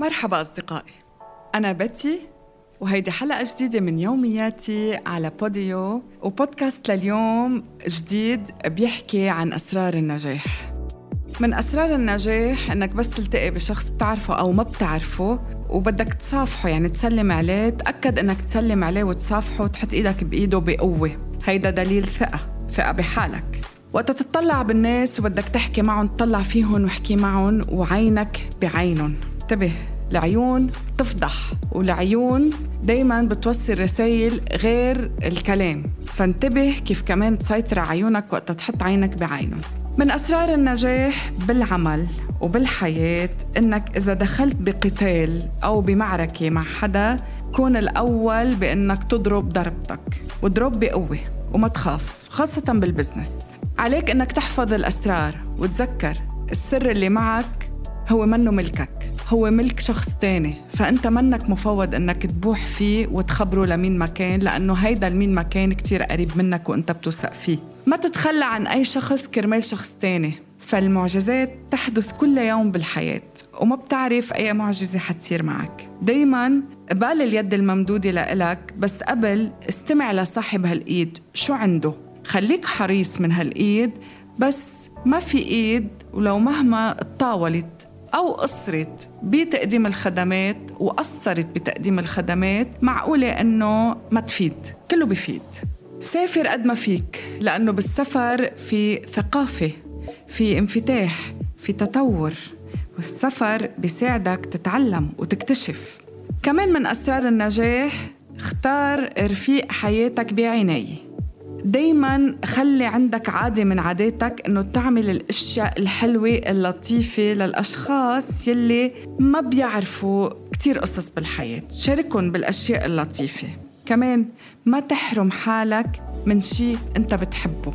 مرحبا أصدقائي. أنا بتي وهيدي حلقة جديدة من يومياتي على بوديو وبودكاست لليوم جديد بيحكي عن أسرار النجاح. من أسرار النجاح إنك بس تلتقي بشخص بتعرفه أو ما بتعرفه وبدك تصافحه يعني تسلم عليه تأكد إنك تسلم عليه وتصافحه وتحط إيدك بإيده بقوة. هيدا دليل ثقة ثقة بحالك. وقت تطلع بالناس وبدك تحكي معهم تطلع فيهم واحكي معهم وعينك بعينهم. انتبه. العيون تفضح والعيون دايما بتوصل رسائل غير الكلام. فانتبه كيف كمان تسيطر على عيونك وقت تحط عينك بعينهم من أسرار النجاح بالعمل وبالحياة إنك إذا دخلت بقتال أو بمعركة مع حدا كون الأول بإنك تضرب ضربتك. وضرب بقوة وما تخاف خاصة بالبزنس. عليك إنك تحفظ الأسرار وتذكر السر اللي معك هو منه ملكك. هو ملك شخص تاني. فأنت منك مفوض أنك تبوح فيه وتخبره لمين مكان لأنه هيدا المين مكان كتير قريب منك وأنت بتوثق فيه. ما تتخلى عن أي شخص كرمال شخص تاني. فالمعجزات تحدث كل يوم بالحياة وما بتعرف أي معجزة حتصير معك. دايما قبال اليد الممدودة لإلك بس قبل استمع لصاحب هالإيد. شو عنده؟ خليك حريص من هالإيد بس ما في إيد ولو مهما تطاولت أو قصرت بتقديم الخدمات وقصرت بتقديم الخدمات معقولة إنه ما تفيد كله بفيد. سافر قد ما فيك لأنه بالسفر في ثقافة في انفتاح في تطور. والسفر بيساعدك تتعلم وتكتشف. كمان من أسرار النجاح اختار رفيق حياتك بعناية دايما خلي عندك عادة من عاداتك إنه تعمل الأشياء الحلوة اللطيفة للأشخاص يلي ما بيعرفوا كتير قصص بالحياة. شاركهم بالأشياء اللطيفة. كمان ما تحرم حالك من شيء أنت بتحبه.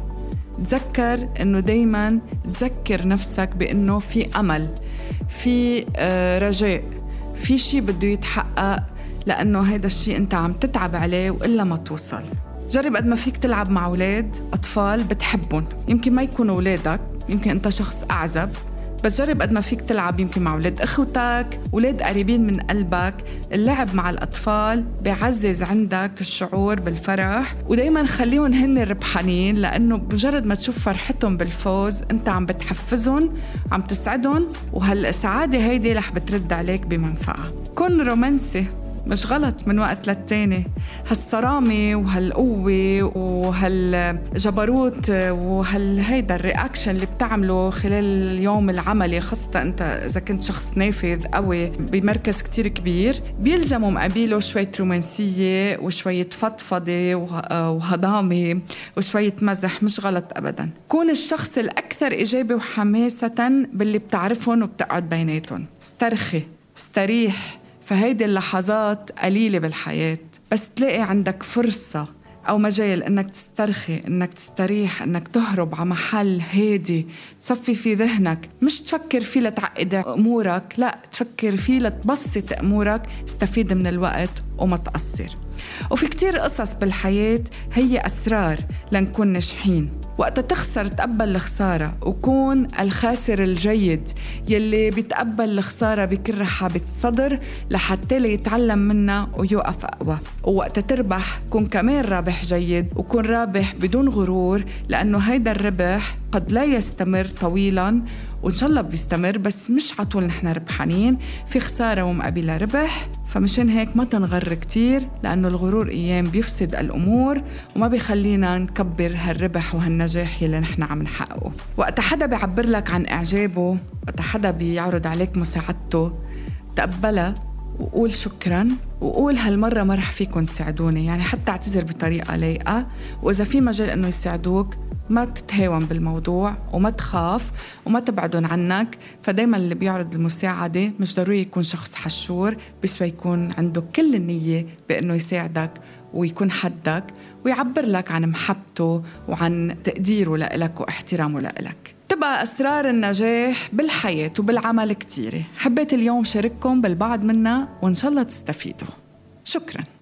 تذكر إنه دايما تذكر نفسك بإنه في أمل في آه، رجاء في شيء بده يتحقق لأنه هذا الشيء أنت عم تتعب عليه وإلا ما توصل. جرب قد ما فيك تلعب مع أولاد أطفال بتحبهم. يمكن ما يكونوا أولادك يمكن أنت شخص أعزب بس جرب قد ما فيك تلعب يمكن مع أولاد أخوتك أولاد قريبين من قلبك. اللعب مع الأطفال بيعزز عندك الشعور بالفرح ودايما خليهم هن ربحانين لأنه بمجرد ما تشوف فرحتهم بالفوز أنت عم بتحفزهم عم تسعدهم وهالسعادة هيدي رح بترد عليك بمنفعة. كن رومانسي. مش غلط من وقت للتاني. هالصرامة وهالقوة وهالجبروت وهالهيدا الرياكشن اللي بتعمله خلال اليوم العملي خاصة أنت إذا كنت شخص نافذ قوي بمركز كتير كبير بيلزموا مقابله شوية رومانسية وشوية فضفضة وهضامة وشوية مزح مش غلط أبدا. كون الشخص الأكثر إيجابي وحماسة باللي بتعرفهم وبتقعد بيناتهم. استرخي استريح فهيدي اللحظات قليلة بالحياة بس تلاقي عندك فرصة أو مجال إنك تسترخي إنك تستريح إنك تهرب على محل هادي تصفي في ذهنك. مش تفكر فيه لتعقد أمورك لا تفكر فيه لتبسط أمورك. استفيد من الوقت وما تقصر. وفي كتير قصص بالحياة هي أسرار لنكون ناجحين. وقت تخسر تقبل الخسارة وكون الخاسر الجيد يلي بيتقبل الخسارة بكل رحابة صدر لحتى يتعلم منها ويوقف أقوى. ووقت تربح كون كمان رابح جيد وكون رابح بدون غرور لأنه هيدا الربح قد لا يستمر طويلا وإن شاء الله بيستمر بس مش على طول نحن ربحانين. في خسارة ومقابلها ربح فمشان هيك ما تنغر كتير لأنه الغرور أيام بيفسد الأمور وما بيخلينا نكبر هالربح وهالنجاح يلي نحن عم نحققه. وقت حدا بيعبر لك عن إعجابه وقت حدا بيعرض عليك مساعدته تقبلها وقول شكرا وقول هالمرة ما رح فيكم تساعدوني. يعني حتى اعتذر بطريقة لايقة وإذا في مجال إنه يساعدوك ما تتهاون بالموضوع وما تخاف وما تبعدهم عنك. فدايما اللي بيعرض المساعدة مش ضروري يكون شخص حشور بس يكون عنده كل النية بأنه يساعدك ويكون حدك ويعبر لك عن محبته وعن تقديره لإلك واحترامه لإلك. تبقى أسرار النجاح بالحياة وبالعمل كتيرة. حبيت اليوم شارككم بالبعض منها وإن شاء الله تستفيدوا. شكراً.